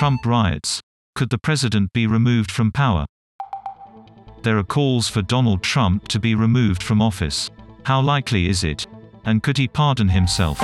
Trump riots. Could the president be removed from power? There are calls for Donald Trump to be removed from office. How likely is it? And could he pardon himself?